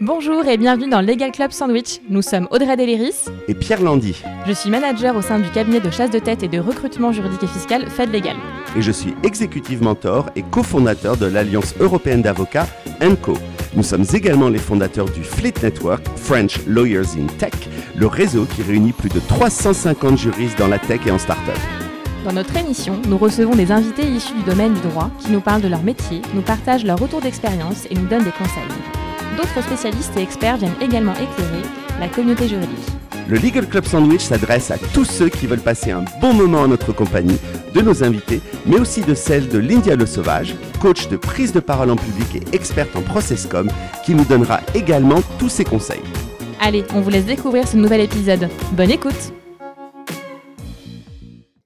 Bonjour et bienvenue dans Legal Club Sandwich. Nous sommes Audrey Deliris et Pierre Landy. Je suis manager au sein du cabinet de chasse de tête et de recrutement juridique et fiscal Fed Legal. Et je suis executive mentor et cofondateur de l'Alliance européenne d'avocats ENCO. Nous sommes également les fondateurs du Fleet Network, French Lawyers in Tech, le réseau qui réunit plus de 350 juristes dans la tech et en start-up. Dans notre émission, nous recevons des invités issus du domaine du droit qui nous parlent de leur métier, nous partagent leur retour d'expérience et nous donnent des conseils. D'autres spécialistes et experts viennent également éclairer la communauté juridique. Le Legal Club Sandwich s'adresse à tous ceux qui veulent passer un bon moment en notre compagnie, de nos invités, mais aussi de celle de Lindia Le Sauvage, coach de prise de parole en public et experte en processcom, qui nous donnera également tous ses conseils. Allez, on vous laisse découvrir ce nouvel épisode. Bonne écoute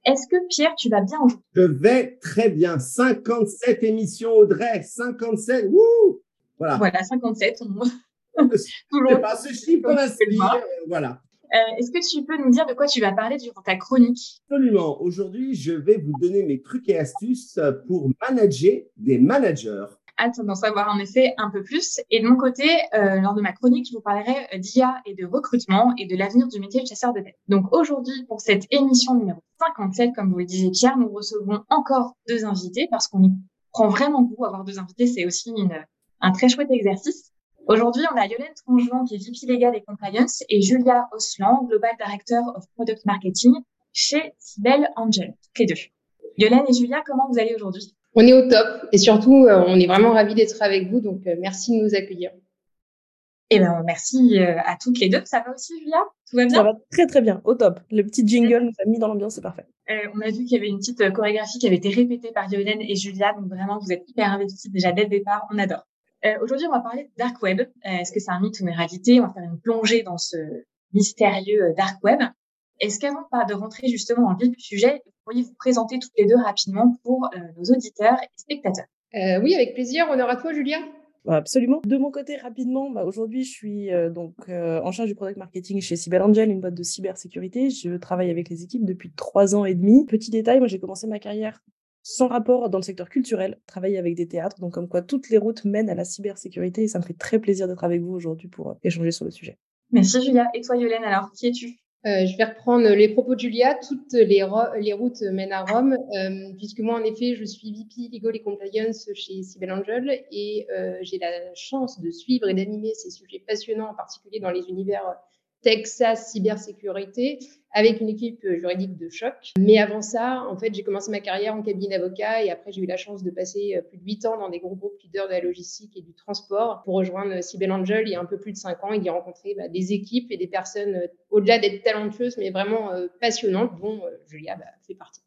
Est-ce que Pierre, tu vas bien aujourd'hui? Je vais très bien. 57 émissions, Audrey. 57. Wouh voilà. Voilà, 57. Toujours. pas ce chiffre euh, Voilà. Euh, est-ce que tu peux nous dire de quoi tu vas parler durant ta chronique? Absolument. Aujourd'hui, je vais vous donner mes trucs et astuces pour manager des managers. Hâte d'en savoir en effet un peu plus. Et de mon côté, euh, lors de ma chronique, je vous parlerai d'IA et de recrutement et de l'avenir du métier de chasseur de tête. Donc aujourd'hui, pour cette émission numéro 57, comme vous le disiez Pierre, nous recevons encore deux invités parce qu'on y prend vraiment goût. Avoir deux invités, c'est aussi une, un très chouette exercice. Aujourd'hui, on a Yolène Trongeon, qui est VP Legal et Compliance, et Julia Oslan, Global Director of Product Marketing chez Sibel Angel, les deux. Yolène et Julia, comment vous allez aujourd'hui? On est au top et surtout, euh, on est vraiment ravis d'être avec vous, donc euh, merci de nous accueillir. Eh ben, merci euh, à toutes les deux. Ça va aussi, Julia? Tout va bien? Ça va très très bien, au top. Le petit jingle nous a mis dans l'ambiance, c'est parfait. on a vu qu'il y avait une petite chorégraphie qui avait été répétée par Yolène et Julia, donc vraiment, vous êtes hyper investis déjà dès le départ. On adore. Euh, aujourd'hui, on va parler de dark web. Euh, est-ce que c'est un mythe ou une réalité? On va faire une plongée dans ce mystérieux euh, dark web. Est-ce qu'avant de rentrer justement dans le vif du sujet, vous pourriez vous présenter toutes les deux rapidement pour nos auditeurs et spectateurs? Oui, avec plaisir. On aura toi, Julia. Bah, absolument. De mon côté, rapidement, bah, aujourd'hui, je suis donc en charge du product marketing chez Cyberangel, une boîte de cybersécurité. Je travaille avec les équipes depuis trois ans et demi. Petit détail, moi, j'ai commencé ma carrière sans rapport dans le secteur culturel, travailler avec des théâtres, donc comme quoi toutes les routes mènent à la cybersécurité et ça me fait très plaisir d'être avec vous aujourd'hui pour euh, échanger sur le sujet. Merci Julia. Et toi Yolène, alors qui es-tu? Euh, je vais reprendre les propos de Julia. Toutes les, les routes mènent à Rome, euh, puisque moi, en effet, je suis VP Legal et Compliance chez Cybel Angel et j'ai la chance de suivre et d'animer ces sujets passionnants, en particulier dans les univers Texas cybersécurité avec une équipe juridique de choc. Mais avant ça, en fait, j'ai commencé ma carrière en cabinet d'avocat et après, j'ai eu la chance de passer euh, plus de huit ans dans des gros groupes leaders de la logistique et du transport pour rejoindre Cybel Angel il y a un peu plus de cinq ans et y rencontrer bah, des équipes et des personnes euh, au-delà d'être talentueuses, mais vraiment euh, passionnantes, dont Julia bah, fait partie.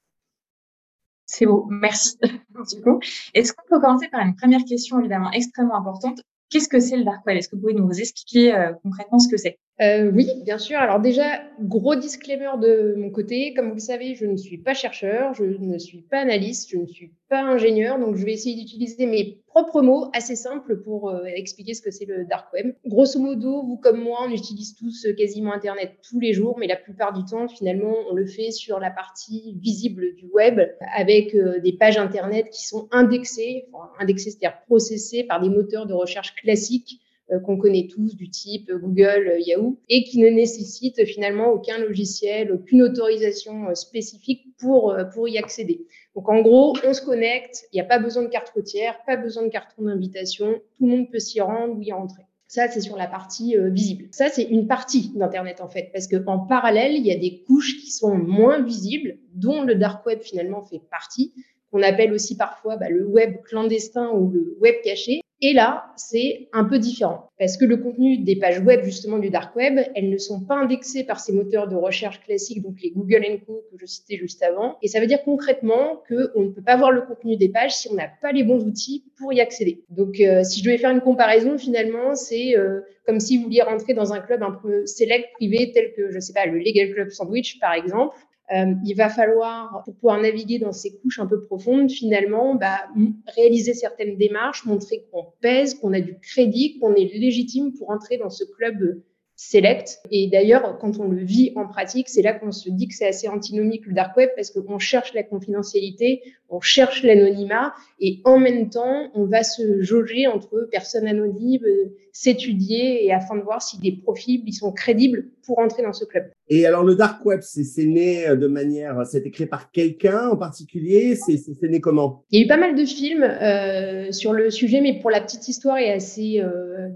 C'est beau, merci. du coup, est-ce qu'on peut commencer par une première question évidemment extrêmement importante? Qu'est-ce que c'est le dark web? Est-ce que vous pouvez nous expliquer concrètement ce que c'est? Euh, oui, bien sûr. Alors déjà, gros disclaimer de mon côté. Comme vous le savez, je ne suis pas chercheur, je ne suis pas analyste, je ne suis pas ingénieur. Donc, je vais essayer d'utiliser mes propres mots assez simples pour euh, expliquer ce que c'est le dark web. Grosso modo, vous comme moi, on utilise tous euh, quasiment Internet tous les jours, mais la plupart du temps, finalement, on le fait sur la partie visible du web avec des pages Internet qui sont indexées, indexées, c'est-à-dire processées par des moteurs de recherche classiques euh, qu'on connaît tous du type Google, euh, Yahoo, et qui ne nécessite finalement aucun logiciel, aucune autorisation euh, spécifique pour, pour y accéder. Donc en gros, on se connecte, il n'y a pas besoin de carte routière, pas besoin de carton d'invitation, tout le monde peut s'y rendre ou y rentrer. Ça, c'est sur la partie visible. Ça, c'est une partie d'Internet en fait, parce qu'en parallèle, il y a des couches qui sont moins visibles, dont le dark web finalement fait partie, qu'on appelle aussi parfois bah, le web clandestin ou le web caché. Et là, c'est un peu différent parce que le contenu des pages web justement du dark web, elles ne sont pas indexées par ces moteurs de recherche classiques, donc les Google Co que je citais juste avant. Et ça veut dire concrètement qu'on ne peut pas voir le contenu des pages si on n'a pas les bons outils pour y accéder. Donc, euh, si je devais faire une comparaison, finalement, c'est euh, comme si vous vouliez rentrer dans un club un peu select privé tel que je sais pas le Legal Club Sandwich par exemple. Euh, il va falloir, pour pouvoir naviguer dans ces couches un peu profondes, finalement, bah, réaliser certaines démarches, montrer qu'on pèse, qu'on a du crédit, qu'on est légitime pour entrer dans ce club select. Et d'ailleurs, quand on le vit en pratique, c'est là qu'on se dit que c'est assez antinomique le dark web parce qu'on cherche la confidentialité, on cherche l'anonymat et en même temps, on va se jauger entre personnes anonymes, s'étudier et afin de voir si des profils ils sont crédibles pour entrer dans ce club. Et alors le dark web, c'est né de manière, c'est écrit par quelqu'un en particulier, c'est né comment? Il y a eu pas mal de films euh, sur le sujet, mais pour la petite histoire et assez, euh,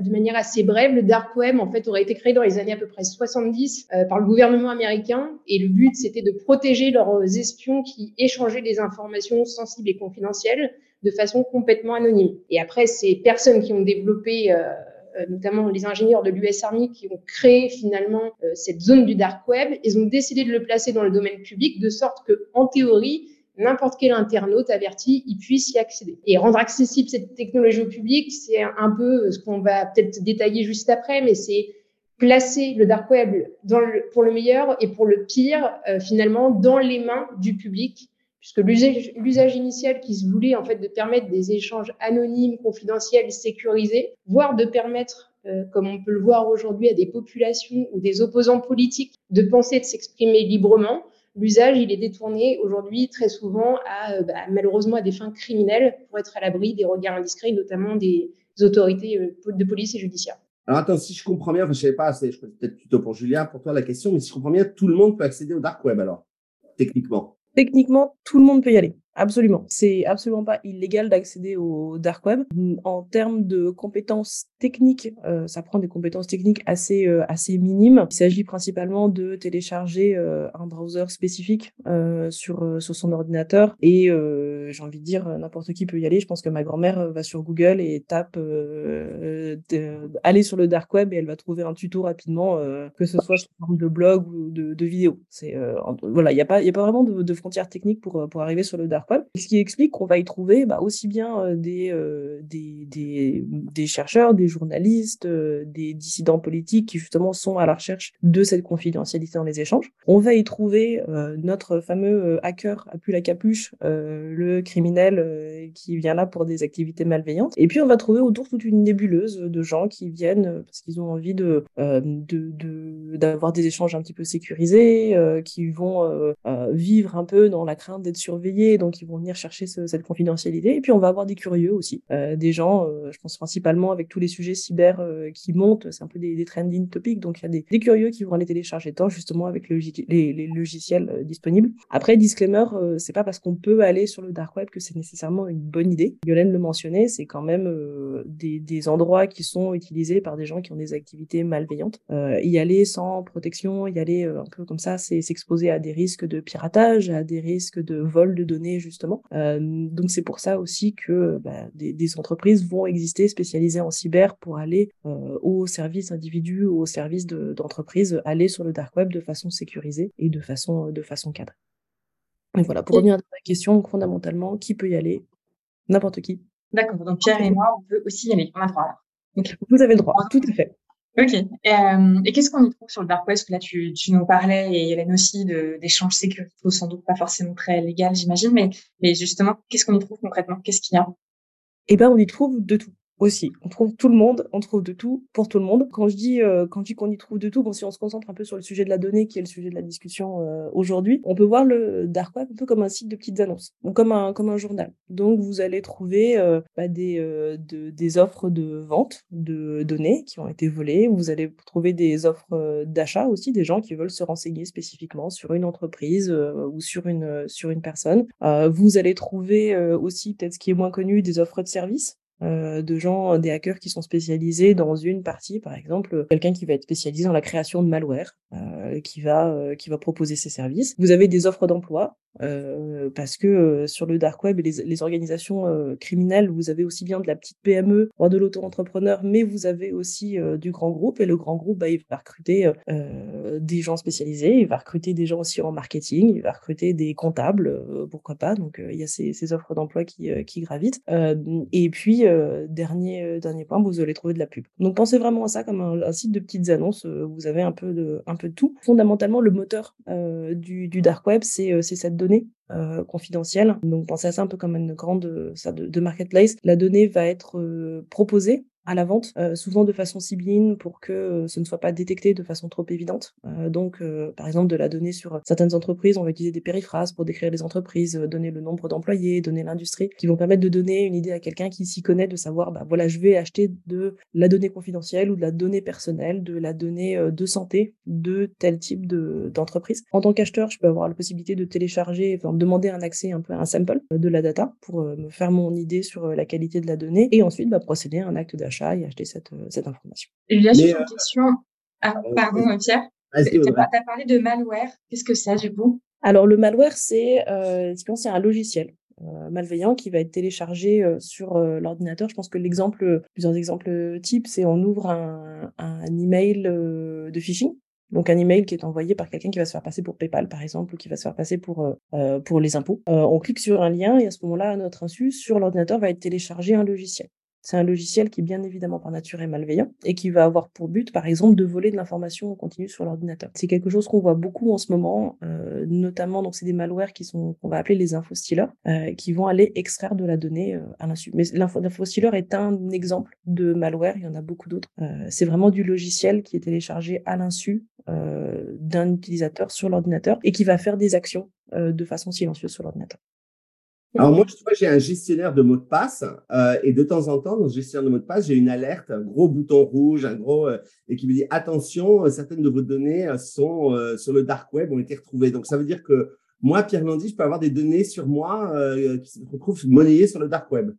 de manière assez brève, le dark web en fait aurait été créé dans les années à peu près 70 euh, par le gouvernement américain et le but c'était de protéger leurs espions qui échangeaient des informations sensibles et confidentielles de façon complètement anonyme. Et après, ces personnes qui ont développé, euh, euh notamment les ingénieurs de l'US Army, qui ont créé finalement euh, cette zone du dark web, ils ont décidé de le placer dans le domaine public de sorte que, en théorie, n'importe quel internaute averti, il puisse y accéder. Et rendre accessible cette technologie au public, c'est un peu ce qu'on va peut-être détailler juste après, mais c'est placer le dark web pour le meilleur et pour le pire, euh, finalement, dans les mains du public puisque l'usage initial qui se voulait en fait de permettre des échanges anonymes, confidentiels, sécurisés, voire de permettre, euh, comme on peut le voir aujourd'hui, à des populations ou des opposants politiques de penser, de s'exprimer librement, l'usage il est détourné aujourd'hui très souvent à euh, bah, malheureusement à des fins criminelles pour être à l'abri des regards indiscrets, notamment des autorités euh, de police et judiciaire. Alors attends, si je comprends bien, je sais pas, je peut-être plutôt pour Julien, pour toi la question, mais si je comprends bien, tout le monde peut accéder au dark web alors, techniquement. Techniquement, tout le monde peut y aller. Absolument. C'est absolument pas illégal d'accéder au dark web. En termes de compétences techniques, euh, ça prend des compétences techniques assez euh, assez minimes. Il s'agit principalement de télécharger euh, un browser spécifique sur sur son ordinateur et j'ai envie de dire n'importe qui peut y aller. Je pense que ma grand-mère va sur Google et tape aller sur le dark web et elle va trouver un tuto rapidement, que ce soit sous forme de blog ou de, vidéo. C'est voilà, il y a pas a pas vraiment de, de frontières techniques pour pour arriver sur le dark ce qui explique qu'on va y trouver bah, aussi bien euh, euh, des, chercheurs, des journalistes, euh, des dissidents politiques qui justement sont à la recherche de cette confidentialité dans les échanges. On va y trouver notre fameux hacker à pu la capuche, le criminel qui vient là pour des activités malveillantes. Et puis on va trouver autour toute une nébuleuse de gens qui viennent parce qu'ils ont envie de d'avoir de, des échanges un petit peu sécurisés, qui vont vivre un peu dans la crainte d'être surveillés, qui vont venir chercher cette confidentialité. Et puis on va avoir des curieux aussi, euh, des gens, euh, je pense principalement avec tous les sujets cyber euh, qui montent, c'est un peu des, trending topics, donc il y a des, curieux qui vont aller télécharger tant justement avec le, les, logiciels disponibles. Après, disclaimer, c'est pas parce qu'on peut aller sur le dark web que c'est nécessairement une bonne idée. Yolène le mentionnait, c'est quand même des, endroits qui sont utilisés par des gens qui ont des activités malveillantes. y aller sans protection, y aller un peu comme ça, c'est s'exposer à des risques de piratage, à des risques de vol de données justement. Euh, donc c'est pour ça aussi que bah, des, entreprises vont exister spécialisées en cyber pour aller euh, au service individu ou au service d'entreprise, aller sur le dark web de façon sécurisée et de façon, de façon cadrée. Et voilà, pour revenir à la question, fondamentalement, qui peut y aller? N'importe qui. D'accord, donc Pierre et moi, on peut aussi y aller, on a le droit. Vous avez le droit, tout à fait. Ok. Euh, et qu'est-ce qu'on y trouve sur le dark web Là, tu, tu nous parlais et Hélène aussi d'échanges sécurité, sans doute pas forcément très légal, j'imagine, mais, mais justement, qu'est-ce qu'on y trouve concrètement? Qu'est-ce qu'il y a? Eh ben, on y trouve de tout aussi. On trouve tout le monde, on trouve de tout pour tout le monde. Quand je dis euh, quand je dis qu'on y trouve de tout, bon si on se concentre un peu sur le sujet de la donnée qui est le sujet de la discussion euh, aujourd'hui, on peut voir le dark web un peu comme un site de petites annonces, ou comme un journal. Donc vous allez trouver euh, bah, des de, des offres de vente de données qui ont été volées. Vous allez trouver des offres d'achat aussi, des gens qui veulent se renseigner spécifiquement sur une entreprise ou sur une personne. vous allez trouver aussi peut-être ce qui est moins connu des offres de services euh, de gens, des hackers qui sont spécialisés dans une partie, par exemple, quelqu'un qui va être spécialisé dans la création de malware, euh, qui va euh, qui va proposer ses services. Vous avez des offres d'emploi parce que sur le dark web et les, organisations criminelles, vous avez aussi bien de la petite PME, voire de l'auto-entrepreneur, mais vous avez aussi du grand groupe et le grand groupe, bah, il va recruter des gens spécialisés, il va recruter des gens aussi en marketing, il va recruter des comptables, pourquoi pas. Donc il y a ces, offres d'emploi qui, gravitent. et puis dernier dernier point, vous allez trouver de la pub. Donc pensez vraiment à ça comme un, un site de petites annonces. vous avez un peu de un peu tout. Fondamentalement, le moteur du, dark web, c'est cette données euh, confidentielles. Donc pensez à ça un peu comme une grande ça de, marketplace. La donnée va être euh, proposée à la vente, euh, souvent de façon sibylline pour que euh, ce ne soit pas détecté de façon trop évidente. Euh, donc, par exemple, de la donnée sur certaines entreprises, on va utiliser des périphrases pour décrire les entreprises, donner le nombre d'employés, donner l'industrie, qui vont permettre de donner une idée à quelqu'un qui s'y connaît, de savoir, bah voilà, je vais acheter de la donnée confidentielle ou de la donnée personnelle, de la donnée de santé de tel type d'entreprise. en tant qu'acheteur, je peux avoir la possibilité de télécharger, enfin, demander un accès un peu à un sample de la data pour me faire mon idée sur la qualité de la donnée et ensuite bah, procéder à un acte d'achat et acheter cette, euh, cette information. Il y a juste une question. Ah, pardon, Pierre. Tu as parlé de malware. Qu'est-ce que c'est du coup? Alors, le malware, c'est euh, c'est un logiciel. Euh, malveillant qui va être téléchargé euh, sur l'ordinateur. Je pense que l'exemple, plusieurs exemples types, c'est on ouvre un, un email de phishing donc un email qui est envoyé par quelqu'un qui va se faire passer pour PayPal par exemple ou qui va se faire passer pour pour les impôts. on clique sur un lien et à ce moment-là, à notre insu, sur l'ordinateur va être téléchargé un logiciel. C'est un logiciel qui, bien évidemment, par nature est malveillant et qui va avoir pour but, par exemple, de voler de l'information en continu sur l'ordinateur. C'est quelque chose qu'on voit beaucoup en ce moment, euh, notamment, donc c'est des malwares qui sont, qu'on va appeler les infostealers, euh, qui vont aller extraire de la donnée euh, à l'insu. Mais l'infostealer est un exemple de malware, il y en a beaucoup d'autres. C'est vraiment du logiciel qui est téléchargé à l'insu d'un utilisateur sur l'ordinateur et qui va faire des actions de façon silencieuse sur l'ordinateur. Alors moi, j'ai un gestionnaire de mots de passe euh, et de temps en temps, dans ce gestionnaire de mots de passe, j'ai une alerte, un gros bouton rouge, un gros euh, et qui me dit attention, euh, certaines de vos données sont sur le dark web, ont été retrouvées. Donc ça veut dire que moi, Pierre Landy, je peux avoir des données sur moi qui se retrouvent monnayées sur le dark web.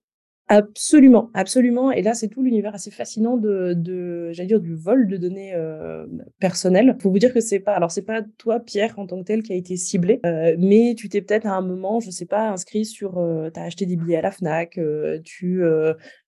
Absolument, absolument. Et là, c'est tout l'univers assez fascinant de, de j'allais dire, du vol de données euh, personnelles. Faut vous dire que c'est pas, alors c'est pas toi, Pierre, en tant que tel, qui a été ciblé, euh, mais tu t'es peut-être à un moment, je sais pas, inscrit sur, euh, tu as acheté des billets à la Fnac, euh, tu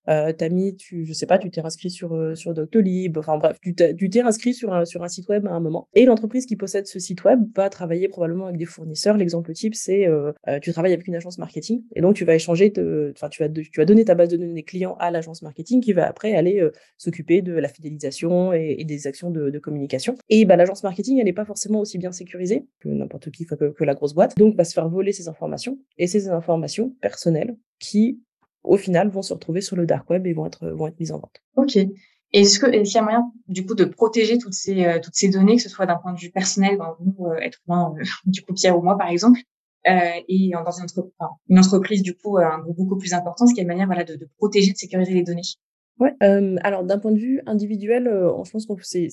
euh, t'as mis, tu, je sais pas, tu t'es inscrit sur euh, sur Doctolib, enfin bref, tu t'es inscrit sur un sur un site web à un moment. Et l'entreprise qui possède ce site web va travailler probablement avec des fournisseurs. L'exemple type, c'est euh, euh tu travailles avec une agence marketing et donc tu vas échanger, enfin tu vas tu vas donner ta base de données clients à l'agence marketing qui va après aller euh, s'occuper de la fidélisation et, des actions de, communication. Et bah l'agence marketing, elle n'est pas forcément aussi bien sécurisée que n'importe qui que, que la grosse boîte, donc va se faire voler ces informations et ces informations personnelles qui au final, vont se retrouver sur le dark web et vont être, vont être mises en vente. OK. Est-ce qu'il y a moyen, du coup, de protéger toutes ces, euh, toutes ces données, que ce soit d'un point de vue personnel, nous, euh, être humain, euh, du coup, Pierre ou moi, par exemple, et dans une, une entreprise, du coup, un groupe beaucoup plus important, ce qui est une manière voilà, de, de protéger, de sécuriser les données? Ouais. Euh, alors d'un point de vue individuel, euh, je pense qu'on c'est,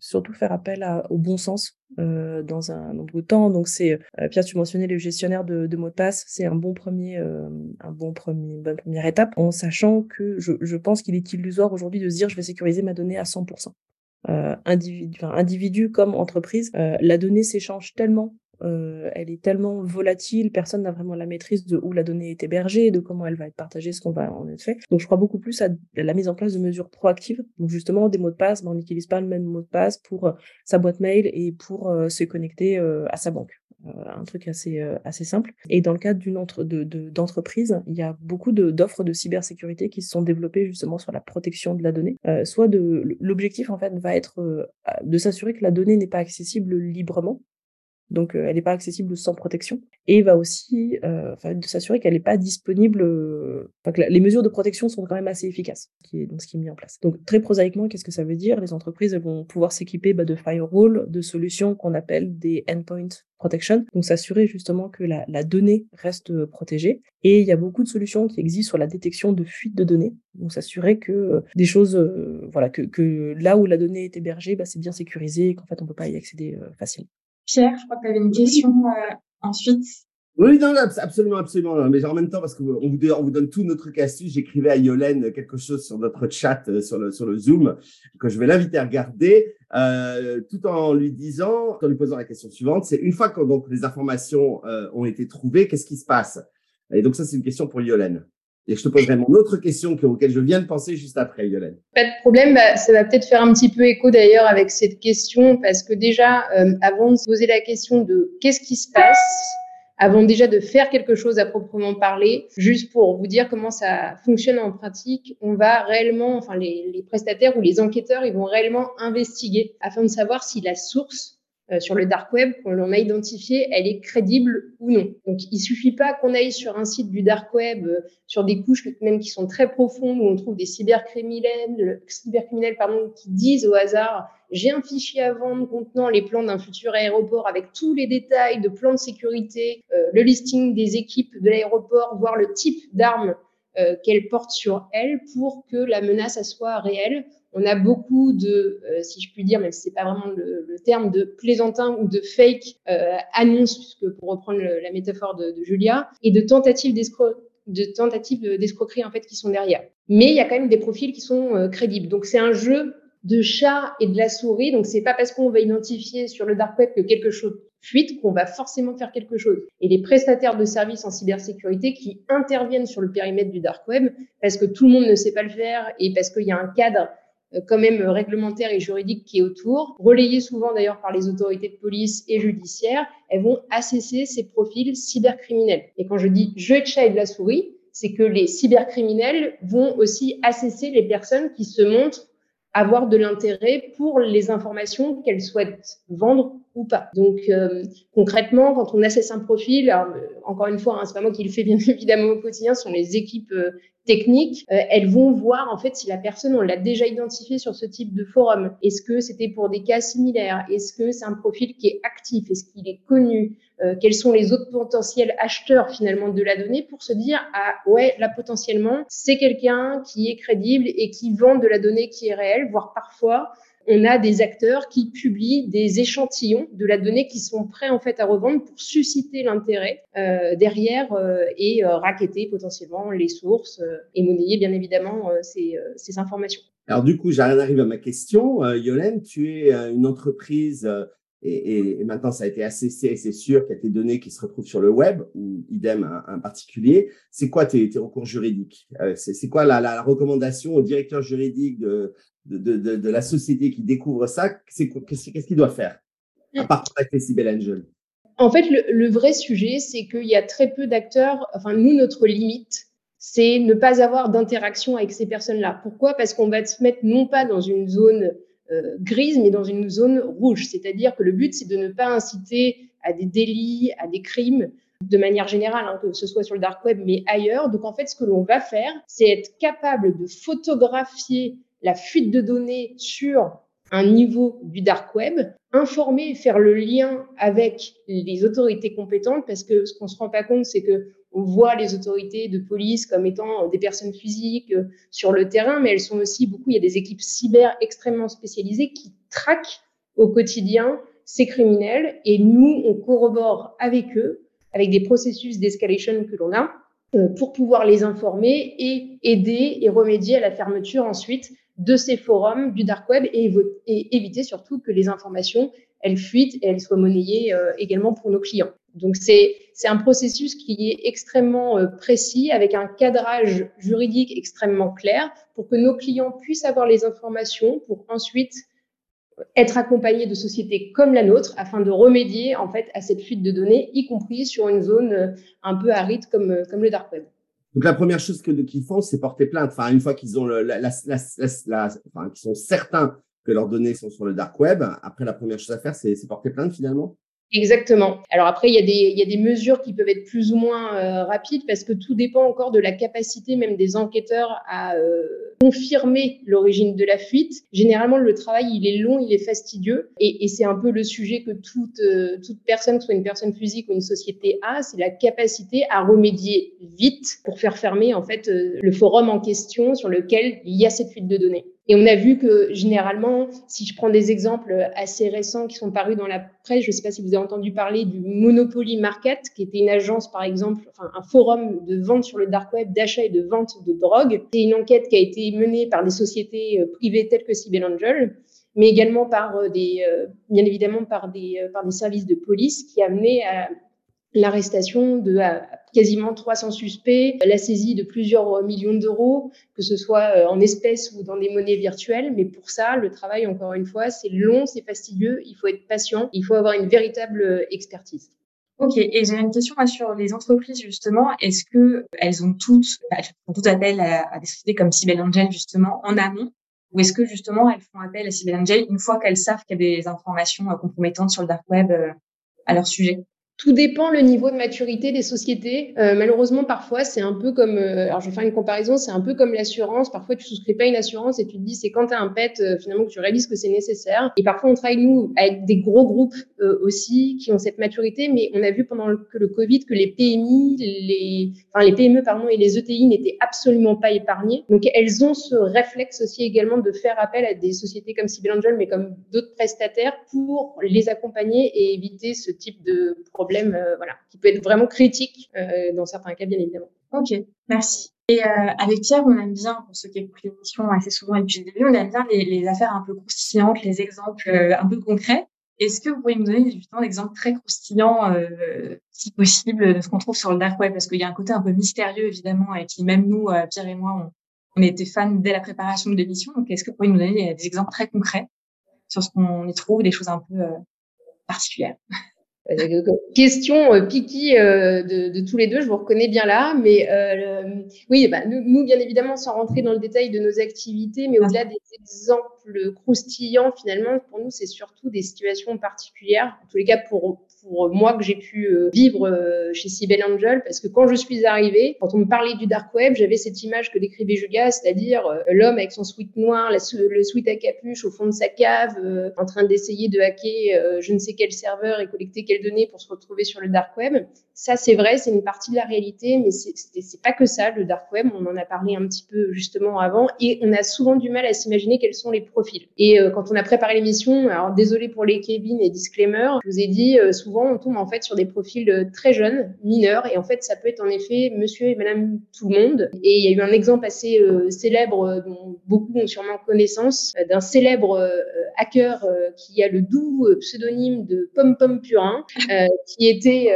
surtout faire appel à, au bon sens euh, dans un nombre de temps. Donc c'est euh, Pierre, tu mentionnais le gestionnaire de, de mots de passe, c'est un bon premier, euh, un bon premier, bonne première étape, en sachant que je, je pense qu'il est illusoire aujourd'hui de se dire je vais sécuriser ma donnée à 100%. individu, enfin, individu comme entreprise, la donnée s'échange tellement euh, elle est tellement volatile, personne n'a vraiment la maîtrise de où la donnée est hébergée, de comment elle va être partagée, ce qu'on va en être fait. Donc je crois beaucoup plus à la mise en place de mesures proactives. Donc justement des mots de passe, ben, on n'utilise pas le même mot de passe pour euh, sa boîte mail et pour euh, se connecter à sa banque. un truc assez simple. Et dans le cadre d'une entre, il y a beaucoup d'offres de cybersécurité qui se sont développées justement sur la protection de la donnée. soit de l'objectif en fait va être de s'assurer que la donnée n'est pas accessible librement, donc euh, elle n'est pas accessible sans protection, et va aussi euh, s'assurer qu'elle n'est pas disponible, euh, les mesures de protection sont quand même assez efficaces, qui est, donc ce qui est mis en place. Donc très prosaïquement, qu'est-ce que ça veut dire? Les entreprises vont pouvoir s'équiper bah, de firewall, de solutions qu'on appelle des endpoint protection, donc s'assurer justement que la, donnée reste protégée. Et il y a beaucoup de solutions qui existent sur la détection de fuite de données, donc s'assurer que des choses, voilà, que, là où la donnée est hébergée, bah, c'est bien sécurisé et qu'en fait on peut pas y accéder facilement. Pierre, je crois que tu avais une question euh, ensuite. Oui, non, absolument, absolument. Mais en même temps, parce qu'on vous, on vous donne tout notre astuce, j'écrivais à Yolène quelque chose sur notre chat, euh, sur le, sur le Zoom, que je vais l'inviter à regarder, euh, tout en lui disant, en lui posant la question suivante, c'est une fois que donc, les informations euh, ont été trouvées, qu'est-ce qui se passe? Et donc ça, c'est une question pour Yolène. Et je te poserai mon autre question auquel je viens de penser juste après, Yolène. Pas de problème. Bah, ça va peut-être faire un petit peu écho d'ailleurs avec cette question, parce que déjà, euh, avant de se poser la question de qu'est-ce qui se passe, avant déjà de faire quelque chose à proprement parler, juste pour vous dire comment ça fonctionne en pratique, on va réellement, enfin les, les prestataires ou les enquêteurs, ils vont réellement investiguer afin de savoir si la source euh, sur le dark web, qu'on l'on a identifié, elle est crédible ou non. Donc, il suffit pas qu'on aille sur un site du dark web, euh, sur des couches même qui sont très profondes, où on trouve des cybercriminels, cybercriminels pardon, qui disent au hasard j'ai un fichier à vendre contenant les plans d'un futur aéroport avec tous les détails de plans de sécurité, euh, le listing des équipes de l'aéroport, voire le type d'armes qu'elle porte sur elle pour que la menace soit réelle on a beaucoup de, euh, si je puis dire, même si c'est pas vraiment le, terme, de plaisantins ou de fake euh, annonces, puisque pour reprendre la métaphore de, Julia, et de tentatives de tentatives d'escroquerie en fait qui sont derrière. Mais il y a quand même des profils qui sont euh, crédibles. Donc c'est un jeu de chat et de la souris. Donc c'est pas parce qu'on va identifier sur le dark web que quelque chose fuite qu'on va forcément faire quelque chose. Et les prestataires de services en cybersécurité qui interviennent sur le périmètre du dark web parce que tout le monde ne sait pas le faire et parce qu'il y a un cadre euh, quand même réglementaire et juridique qui est autour, relayées souvent d'ailleurs par les autorités de police et judiciaires, elles vont assesser ces profils cybercriminels. Et quand je dis jeu de chat et de la souris, c'est que les cybercriminels vont aussi assesser les personnes qui se montrent avoir de l'intérêt pour les informations qu'elles souhaitent vendre ou pas. Donc euh, concrètement, quand on assesse un profil, alors, euh, encore une fois, hein, c'est pas moi qui le fais bien évidemment au quotidien, ce sont les équipes euh, techniques. elles vont voir en fait si la personne on l'a déjà identifié sur ce type de forum. Est-ce que c'était pour des cas similaires? Est-ce que c'est un profil qui est actif? Est-ce qu'il est connu? Quels sont les autres potentiels acheteurs finalement de la donnée pour se dire ah ouais là potentiellement c'est quelqu'un qui est crédible et qui vend de la donnée qui est réelle, voire parfois on a des acteurs qui publient des échantillons de la donnée qui sont prêts en fait à revendre pour susciter l'intérêt euh, derrière euh, et euh, raqueter potentiellement les sources et monnayer bien évidemment ces, ces, informations. Alors du coup, j'arrive à ma question. Yolène, tu es une entreprise et, et, maintenant ça a été assessé et c'est sûr qu'il y a des données qui se retrouvent sur le web ou idem un, particulier. C'est quoi tes, tes, recours juridiques? C'est quoi la, la, recommandation au directeur juridique de, de, de, de, la société qui découvre ça, qu'est-ce qu'il doit faire à part avec les Cybel Angel? En fait, le, le vrai sujet, c'est qu'il y a très peu d'acteurs. Enfin, nous, notre limite, c'est ne pas avoir d'interaction avec ces personnes-là. Pourquoi? Parce qu'on va se mettre non pas dans une zone euh, grise, mais dans une zone rouge. C'est-à-dire que le but, c'est de ne pas inciter à des délits, à des crimes de manière générale, hein, que ce soit sur le dark web, mais ailleurs. Donc, en fait, ce que l'on va faire, c'est être capable de photographier la fuite de données sur un niveau du dark web, informer faire le lien avec les autorités compétentes parce que ce qu'on se rend pas compte, c'est que on voit les autorités de police comme étant des personnes physiques euh, sur le terrain, mais elles sont aussi beaucoup, il y a des équipes cyber extrêmement spécialisées qui traquent au quotidien ces criminels et nous, on corrobore avec eux, avec des processus d'escalation que l'on a, euh, pour pouvoir les informer et aider et remédier à la fermeture ensuite de ces forums du dark web et, éviter surtout que les informations elles fuitent et elles soient monnayées euh, également pour nos clients. Donc c'est un processus qui est extrêmement euh, précis avec un cadrage juridique extrêmement clair pour que nos clients puissent avoir les informations pour ensuite être accompagnés de sociétés comme la nôtre afin de remédier en fait à cette fuite de données, y compris sur une zone euh, un peu aride comme comme le dark web. Donc la première chose que qu'ils font, c'est porter plainte. Enfin, une fois qu'ils ont le, la, la, la, qu'ils sont certains que leurs données sont sur le dark web, après la première chose à faire, c'est porter plainte finalement. Exactement. Alors après, il y, a des, il y a des mesures qui peuvent être plus ou moins euh, rapides parce que tout dépend encore de la capacité même des enquêteurs à euh, confirmer l'origine de la fuite. Généralement, le travail, il est long, il est fastidieux et, et c'est un peu le sujet que toute, euh, toute personne, que soit une personne physique ou une société a, c'est la capacité à remédier vite pour faire fermer en fait le forum en question sur lequel il y a cette fuite de données. Et on a vu que généralement, si je prends des exemples assez récents qui sont parus dans la presse, je ne sais pas si vous avez entendu parler du Monopoly Market, qui était une agence, par exemple, enfin un forum de vente sur le dark web, d'achat et de vente de drogue. C'est une enquête qui a été menée par des sociétés euh, privées telles que Cybel Angel, mais également par euh, des, euh, bien évidemment par des, par des services de police qui a mené à l'arrestation de quasiment 300 suspects, la saisie de plusieurs millions d'euros, que ce soit euh, en espèces ou dans des monnaies virtuelles. Mais pour ça, le travail, encore une fois, c'est long, c'est fastidieux, il faut être patient, il faut avoir une véritable euh, expertise. Ok, et j'ai une question sur les entreprises justement. Est-ce que elles ont toutes, elles font toutes appel à, des sociétés comme Cybel Angel justement en amont? Ou est-ce que justement elles font appel à Cyber une fois qu'elles savent qu'il y a des informations compromettantes sur le dark web à leur sujet? Tout dépend le niveau de maturité des sociétés. Euh, malheureusement, parfois, c'est un peu comme, euh, alors je vais faire une comparaison, c'est un peu comme l'assurance. Parfois, tu souscris pas une assurance et tu te dis, c'est quand tu as un pet, euh, finalement, que tu réalises que c'est nécessaire. Et parfois, on travaille, nous, avec des gros groupes aussi qui ont cette maturité, mais on a vu pendant le, que le Covid que les PMI, les, enfin, les PME, pardon, et les ETI n'étaient absolument pas épargnés. Donc, elles ont ce réflexe aussi également de faire appel à des sociétés comme Sibyl Angel, mais comme d'autres prestataires pour les accompagner et éviter ce type de problème problème euh, voilà, qui peut être vraiment critique euh, dans certains cas, bien évidemment. Ok, merci. Et euh, avec Pierre, on aime bien, pour ceux qui écoutent l'émission assez souvent depuis le début, on aime bien les, affaires un peu croustillantes, les exemples un peu concrets. Est-ce que vous pourriez nous donner justement d'exemples très croustillants, si possible, de ce qu'on trouve sur le dark web? Parce qu'il y a un côté un peu mystérieux, évidemment, et qui, même nous, Pierre et moi, on, on était fans dès la préparation de l'émission. Donc, est-ce que vous pourriez nous donner des, exemples très concrets sur ce qu'on y trouve, des choses un peu particulières? Question euh, piquée euh, de, de, tous les deux, je vous reconnais bien là, mais oui, bah, nous, nous, bien évidemment, sans rentrer dans le détail de nos activités, mais au-delà des exemples croustillants, finalement, pour nous, c'est surtout des situations particulières, en tous les cas pour, pour moi que j'ai pu euh, vivre euh, chez Cybelle Angel, parce que quand je suis arrivée, quand on me parlait du dark web, j'avais cette image que décrivait Julia, c'est-à-dire euh, l'homme avec son sweat noir, le sweat à capuche au fond de sa cave, en train d'essayer de hacker je ne sais quel serveur et collecter quelles données pour se retrouver sur le dark web. Ça, c'est vrai, c'est une partie de la réalité, mais c'est pas que ça, le dark web. On en a parlé un petit peu justement avant, et on a souvent du mal à s'imaginer quels sont les profils. Et quand on a préparé l'émission, alors désolé pour les Kevin et disclaimer, je vous ai dit souvent on tombe en fait sur des profils euh, très jeunes, mineurs, et en fait, ça peut être en effet monsieur et madame tout le monde. Et il y a eu un exemple assez euh, célèbre, euh, dont beaucoup ont sûrement connaissance, d'un célèbre hacker qui a le doux pseudonyme de Pom Pom Purin, qui était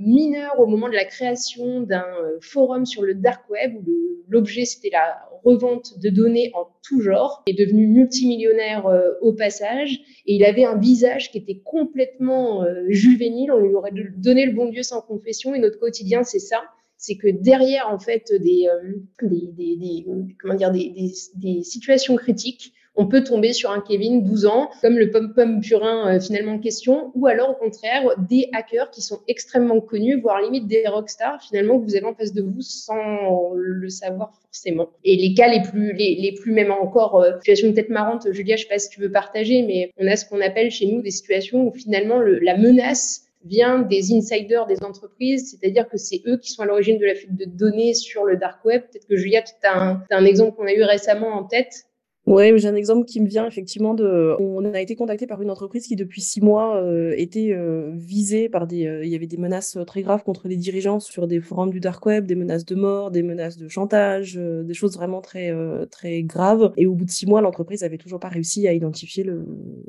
mineur au moment de la création d'un forum sur le dark web où l'objet c'était la revente de données en tout genre, est devenu multimillionnaire au passage, et il avait un visage qui était complètement juvénile, on lui aurait donné le bon Dieu sans confession. Et notre quotidien, c'est ça. C'est que derrière, en fait, des, euh, des, des, comment dire, des, des, situations critiques, on peut tomber sur un Kevin 12 ans, comme le pom-pom purin euh, finalement en question, ou alors au contraire des hackers qui sont extrêmement connus, voire limite des rockstars finalement que vous avez en face de vous sans le savoir forcément. Et les cas les plus, les, les plus même encore, euh, situations peut-être marrantes, Julia, je sais pas si tu veux partager, mais on a ce qu'on appelle chez nous des situations où finalement le, la menace vient des insiders des entreprises, c'est-à-dire que c'est eux qui sont à l'origine de la fuite de données sur le dark web. Peut-être que Julia, tu as as un exemple qu'on a eu récemment en tête oui, j'ai un exemple qui me vient effectivement de. On a été contacté par une entreprise qui depuis six mois euh, était euh, visée par des. Euh, il y avait des menaces très graves contre les dirigeants sur des forums du dark web, des menaces de mort, des menaces de chantage, des choses vraiment très très graves. Et au bout de six mois, l'entreprise avait toujours pas réussi à identifier le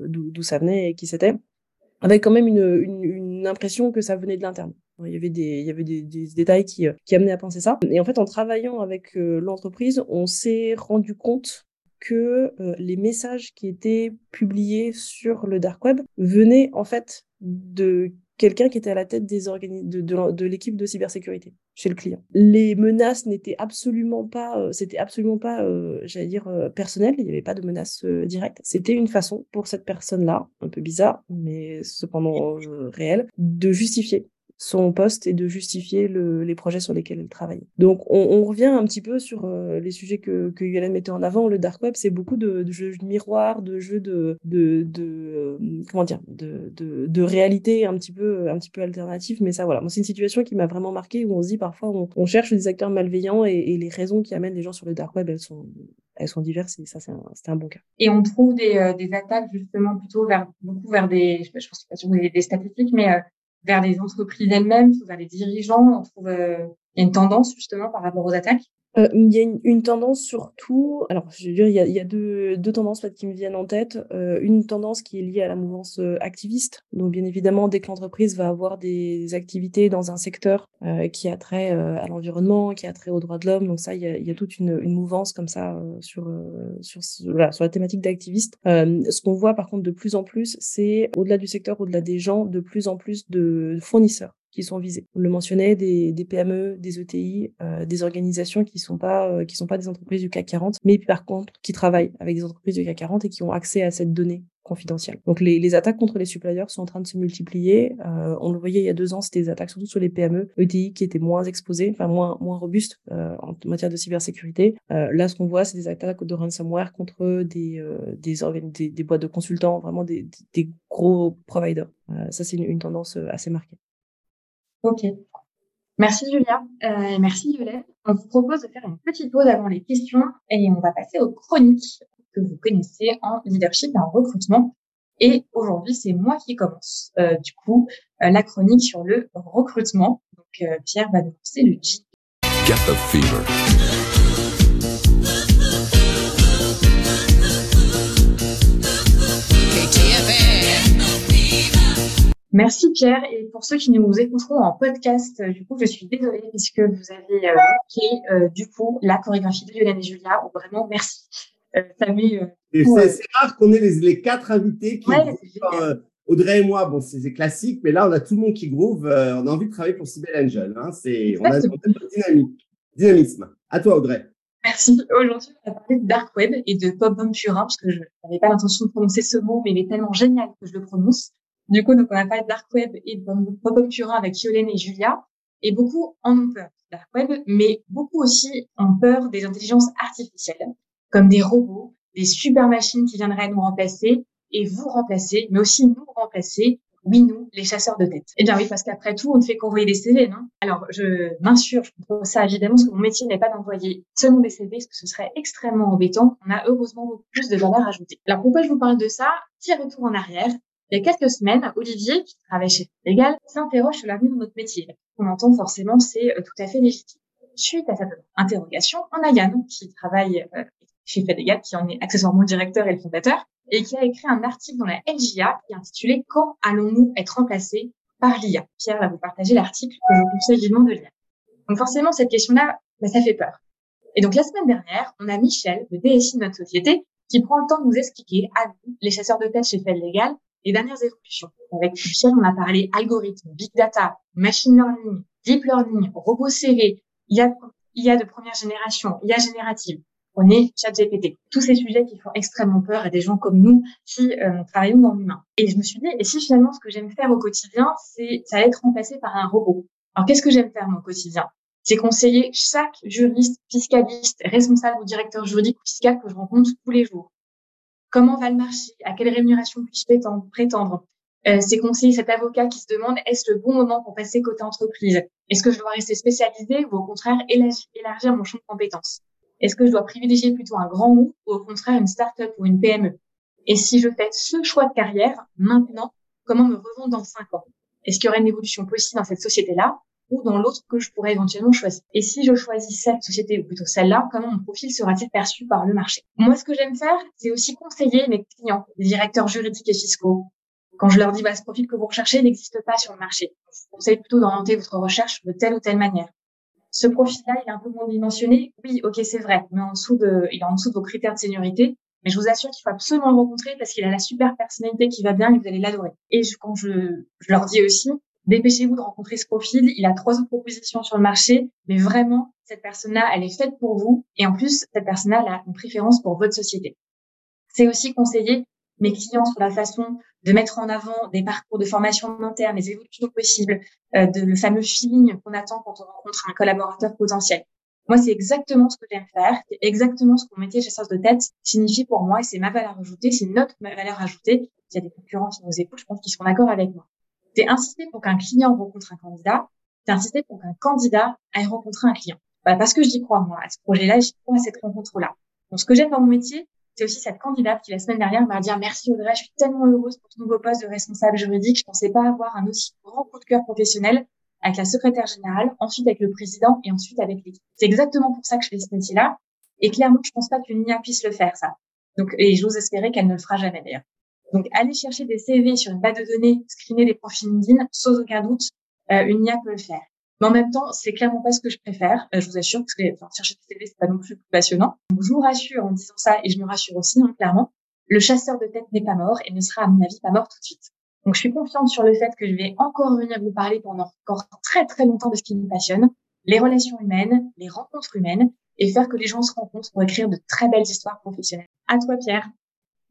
d'où ça venait et qui c'était, avec quand même une, une, une impression que ça venait de l'interne. Il y avait des, il y avait des, des détails qui, qui amenaient à penser ça. Et en fait, en travaillant avec l'entreprise, on s'est rendu compte que euh, les messages qui étaient publiés sur le dark web venaient en fait de quelqu'un qui était à la tête des de, de, l'équipe de cybersécurité chez le client. Les menaces n'étaient absolument pas, euh, c'était absolument pas, euh, j'allais dire, personnel. Il n'y avait pas de menaces directes. C'était une façon pour cette personne-là, un peu bizarre, mais cependant réelle, de justifier son poste et de justifier le, les projets sur lesquels elle travaille. Donc on, revient un petit peu sur euh, les sujets que, que Yulen mettait en avant. Le dark web, c'est beaucoup de, jeux de miroir, de jeux de, de, de euh, comment dire, de, de, réalité un petit peu un petit peu alternative. Mais ça voilà, c'est une situation qui m'a vraiment marqué où on se dit parfois on, cherche des acteurs malveillants et, les raisons qui amènent les gens sur le dark web, elles sont elles sont diverses et ça c'est un, bon cas. Et on trouve des, euh, des attaques justement plutôt vers beaucoup vers des, je, je pense pas sur des, des statistiques, mais vers les entreprises elles-mêmes, vers les dirigeants. On trouve euh, il y a une tendance justement par rapport aux attaques. Euh, il y a une, tendance surtout, alors je veux dire, il y a, deux, deux, tendances fait, qui me viennent en tête. Euh, une tendance qui est liée à la mouvance euh, activiste. Donc bien évidemment, dès que l'entreprise va avoir des activités dans un secteur qui a trait à l'environnement, qui a trait aux droits de l'homme, donc ça, il y a, il y a toute une, une mouvance comme ça sur, sur, voilà, sur la thématique d'activiste. ce qu'on voit par contre de plus en plus, c'est au-delà du secteur, au-delà des gens, de plus en plus de fournisseurs qui sont visées. On le mentionnait, des, PME, des ETI, euh, des organisations qui sont euh, sont pas des entreprises du CAC 40, mais par contre qui travaillent avec des entreprises du CAC 40 et qui ont accès à cette donnée confidentielle. Donc les, attaques contre les suppliers sont en train de se multiplier. Euh, on le voyait il y a deux ans, c'était des attaques surtout sur les PME, ETI qui étaient moins exposées, enfin moins robustes en matière de cybersécurité. Là, ce qu'on voit, c'est des attaques de ransomware contre des boîtes de consultants, vraiment des, gros providers. Ça, c'est une tendance assez marquée. Ok. Merci Julia, euh, merci Yolène. On vous propose de faire une petite pause avant les questions et on va passer aux chroniques que vous connaissez en leadership et en recrutement. Et aujourd'hui, c'est moi qui commence. Euh, du coup, euh, la chronique sur le recrutement. Donc, euh, Pierre va nous lancer le G. Get the fever. Merci Pierre. Et pour ceux qui nous écouteront en podcast, euh, du coup, je suis désolée puisque vous avez euh, manqué euh, du coup la chorégraphie de Yolène et Julia. Oh, vraiment, merci. Euh, ça met, euh, Et Ouais. c'est c'est rare qu'on ait les, les quatre invités qui Ouais, Audrey et moi, bon, c'est c'est classique, mais là, on a tout le monde qui groove. on a envie de travailler pour Cybelle Angel. Hein, c'est, on a notre dynamique, dynamisme. À toi, Audrey. Merci. Aujourd'hui, on va parler de Dark Web et de Pop Bomb Purin, parce que je n'avais pas l'intention de prononcer ce mot, mais il est tellement génial que je le prononce. Du coup, donc, on a parlé de Dark Web et de Pop Bomb Purin avec Yolène et Julia. Et beaucoup en ont peur du Dark Web, mais beaucoup aussi ont peur des intelligences artificielles, comme des robots, des super machines qui viendraient nous remplacer et vous remplacer, mais aussi nous remplacer. Oui, nous, les chasseurs de tête. Eh bien oui, parce qu'après tout, on ne fait qu'envoyer des CV, non? Alors, je m'insurge ça, évidemment, parce que mon métier n'est pas d'envoyer seulement des CV, parce que ce serait extrêmement embêtant. On a heureusement beaucoup plus de valeur ajoutée. Alors, pourquoi je vous parle de ça? Petit retour en arrière. Il y a quelques semaines, Olivier, qui travaille chez Légal, s'interroge sur l'avenir de notre métier. On entend forcément, c'est euh, tout à fait légitime. Suite à cette interrogation, on a Yann, qui travaille euh, chez Fédégal, qui en est accessoirement le directeur et le fondateur, et qui a écrit un article dans la LGA qui est intitulé Quand allons-nous être remplacés par l'IA Pierre va vous partager l'article que je vous conseille vivement de lire. Donc forcément, cette question-là, bah, ça fait peur. Et donc la semaine dernière, on a Michel, le DSI de notre société, qui prend le temps de nous expliquer, à nous, les chasseurs de tête chez Fed Legal, les dernières évolutions. Avec Michel, on a parlé algorithmes, big data, machine learning, deep learning, robots CV, IA, IA de première génération, IA générative. On est ChatGPT. Tous ces sujets qui font extrêmement peur à des gens comme nous qui euh, travaillons dans l'humain. Et je me suis dit, et si finalement ce que j'aime faire au quotidien, c'est ça être remplacé par un robot? Alors qu'est-ce que j'aime faire au quotidien? C'est conseiller chaque juriste, fiscaliste, responsable ou directeur juridique ou fiscal que je rencontre tous les jours. Comment va le marché À quelle rémunération puis-je prétendre, euh, C'est conseiller cet avocat qui se demande est-ce le bon moment pour passer côté entreprise? Est-ce que je dois rester spécialisé ou au contraire élargir, mon champ de compétences? Est-ce que je dois privilégier plutôt un grand groupe ou au contraire une start-up ou une PME Et si je fais ce choix de carrière maintenant, comment me revendre dans cinq ans? Est-ce qu'il y aurait une évolution possible dans cette société-là? Ou dans l'autre que je pourrais éventuellement choisir. Et si je choisis cette société, ou plutôt celle-là, comment mon profil sera-t-il perçu par le marché? Moi, ce que j'aime faire, c'est aussi conseiller mes clients, les directeurs juridiques et fiscaux. Quand je leur dis, bah, ce profil que vous recherchez n'existe pas sur le marché. Je vous conseille plutôt d'orienter votre recherche de telle ou telle manière. Ce profil-là, il est un peu moins dimensionné. Oui, ok, c'est vrai, mais en dessous de, il est en dessous de vos critères de seniorité. Mais je vous assure qu'il faut absolument le rencontrer parce qu'il a la super personnalité qui va bien et vous allez l'adorer. Et je, quand je, je leur dis aussi, dépêchez-vous de rencontrer ce profil. Il a trois autres propositions sur le marché, mais vraiment, cette personne-là, elle est faite pour vous. Et en plus, cette personne-là, elle a une préférence pour votre société. C'est aussi conseiller mes clients sur la façon de mettre en avant des parcours de formation interne, les évolutions possibles, euh, de le fameux feeling qu'on attend quand on rencontre un collaborateur potentiel. Moi, c'est exactement ce que j'aime faire. C'est exactement ce que mon métier chasseuse de tête signifie pour moi et c'est ma valeur ajoutée. C'est notre valeur ajoutée. Il y a des concurrents qui nous écoutent, je pense qu'ils seront d'accord avec moi c'est insister pour qu'un client rencontre un candidat, c'est insister pour qu'un candidat aille rencontrer un client. Voilà, parce que j'y crois, moi, à ce projet-là, j'y crois à cette rencontre-là. Donc, ce que j'aime dans mon métier, c'est aussi cette candidate qui, la semaine dernière, m'a dit merci Audrey, je suis tellement heureuse pour ton nouveau poste de responsable juridique. Je pensais pas avoir un aussi grand coup de cœur professionnel avec la secrétaire générale, ensuite avec le président et ensuite avec l'équipe. C'est exactement pour ça que je fais ce métier-là. Et clairement, je pense pas qu'une IA puisse le faire, ça. Donc, et j'ose espérer qu'elle ne le fera jamais, d'ailleurs. Donc, aller chercher des CV sur une base de données, screener des profils LinkedIn, sans aucun doute, euh, une IA peut le faire. Mais en même temps, c'est clairement pas ce que je préfère. Euh, je vous assure, parce que enfin, chercher des CV, c'est pas non plus passionnant. Donc, je vous rassure en disant ça, et je me rassure aussi, hein, clairement. Le chasseur de tête n'est pas mort et ne sera, à mon avis, pas mort tout de suite. Donc, je suis confiante sur le fait que je vais encore venir vous parler pendant encore très, très longtemps de ce qui me passionne, les relations humaines, les rencontres humaines, et faire que les gens se rencontrent pour écrire de très belles histoires professionnelles. À toi, Pierre.